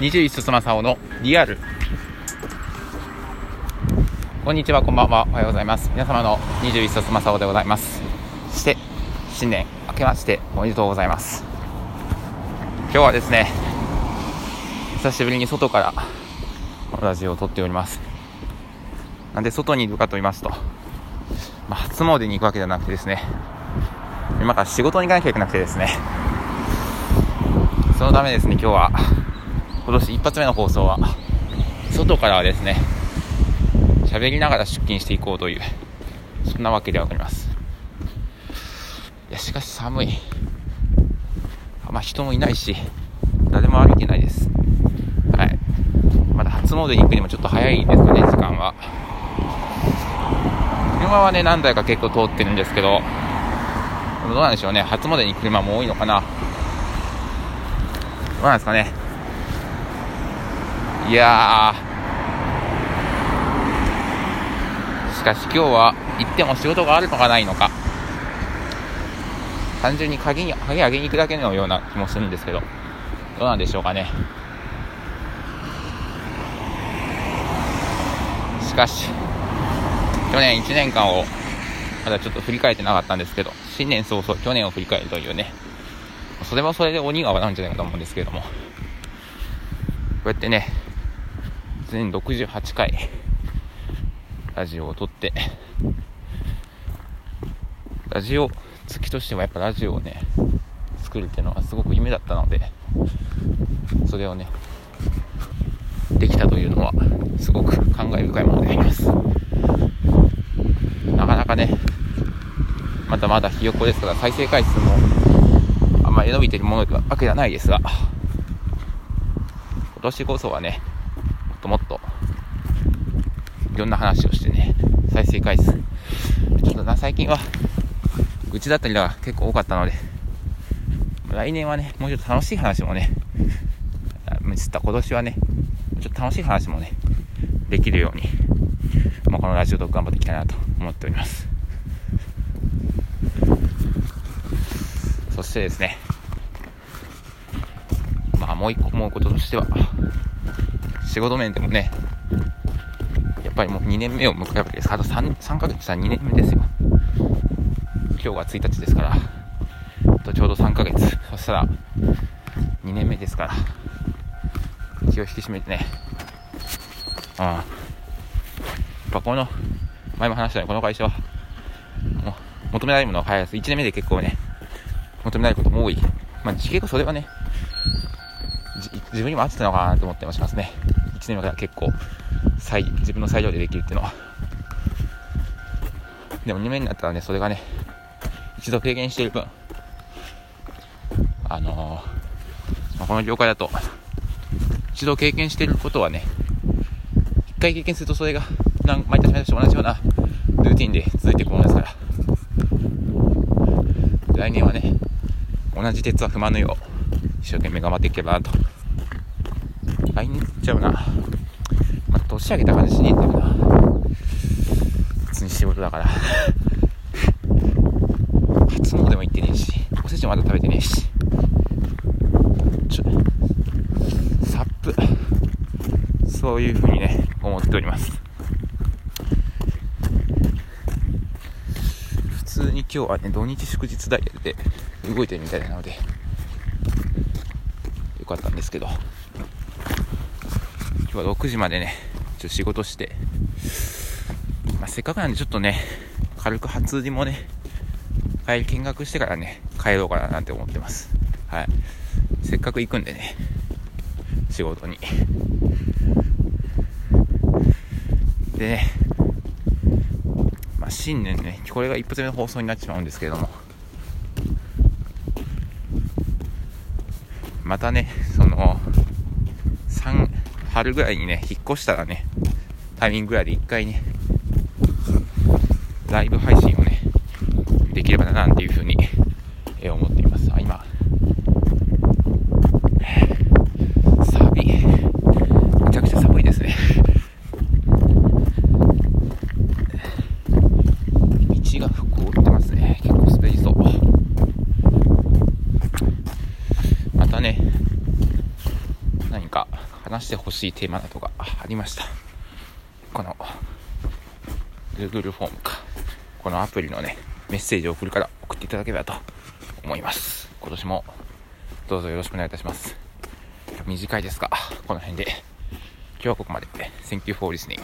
21すすまさおのリアル。こんにちはこんばんは。おはようございます。皆様の21すすまさおでございます。そして新年明けましておめでとうございます。今日はですね久しぶりに外からラジオを撮っております。なんで外にいるかと言いますと、まあ、初詣に行くわけじゃなくてですね今から仕事に行かなきゃいけなくてですね。そのためですね今日は今年一発目の放送は。外からはですね喋りながら出勤していこうというそんなわけでございます。いやしかし寒い。あんま人もいないし誰も歩いてないです。はい。まだ初詣に行くにもちょっと早いですかね時間は。車はね何台か結構通ってるんですけどどうなんでしょうね。初詣に車も多いのかな。どうなんですかね。いやしかし今日は行っても仕事があるのかないのか。単純に鍵に鍵上げに行くだけのような気もするんですけど。どうなんでしょうかね。しかし去年1年間をまだちょっと振り返ってなかったんですけど。新年早々去年を振り返るというね。それもそれで鬼が笑うんじゃないかと思うんですけれども。こうやってね全68回ラジオを撮って。ラジオ好きとしてはやっぱラジオをね作るっていうのはすごく夢だったのでそれをねできたというのはすごく感慨深いものであります。なかなかねまだまだひよこですから再生回数もあんまり伸びてるものわけではないですが今年こそはねっともっと。いろんな話をしてね。再生回数。ちょっとな最近は愚痴だったりが結構多かったので。来年はねもうちょっと楽しい話もねつった今年はねちょっと楽しい話もねできるように、まあ、このラジオトーク頑張っていきたいなと思っております。そしてですねまあもう一個思うこととしては仕事面でもねやっぱりもう2年目を迎えるわけです。あと 3, 3ヶ月したら2年目ですよ。今日が1日ですからとちょうど3ヶ月。そしたら2年目ですから気を引き締めてね。うん。やっぱこの前も話したようにこの会社はもう求められるものは早いです。1年目で結構ね求められることも多い。まあ結構それはね自分にも合ってたのかなと思ってもしますね。1年目から結構最自分の裁量でできるっていうのは。でも2年になったらねそれがね一度経験している分あのー、まあ、この業界だと一度経験していることはね一回経験するとそれが毎年毎年同じようなルーティンで続いていくものですから。来年はね同じ鉄は踏まぬよう一生懸命頑張っていけばなと。来年っちゃうな。まあ、年明けた感じしねえんだよな。普通に仕事だから。初詣も行ってねえしおせちもまだ食べてねえし。ちょサップ。そういうふうにね思っております。普通に今日はね土日祝日ダイヤルで動いてるみたいなのでよかったんですけど。今日は6時までねちょっと仕事して、まあ、せっかくなんでちょっとね軽く初売りもね帰り見学してからね帰ろうかななんて思ってます。はい。せっかく行くんでね仕事に。でねまあ新年ねこれが一発目の放送になってしまうんですけれども。またねその3春ぐらいにね引っ越したらねタイミングぐらいで一回ねライブ配信をねできればななんていうふうにえ思っています。あ今。サビめちゃくちゃ寒いですね。道が凍ってますね。結構滑りそうまたね話してほしいテーマなどがありました。この Google フォームか。このアプリのねメッセージを送るから送っていただければと思います。今年もどうぞよろしくお願いいたします。短いですがこの辺で。今日はここまで。Thank you for listening.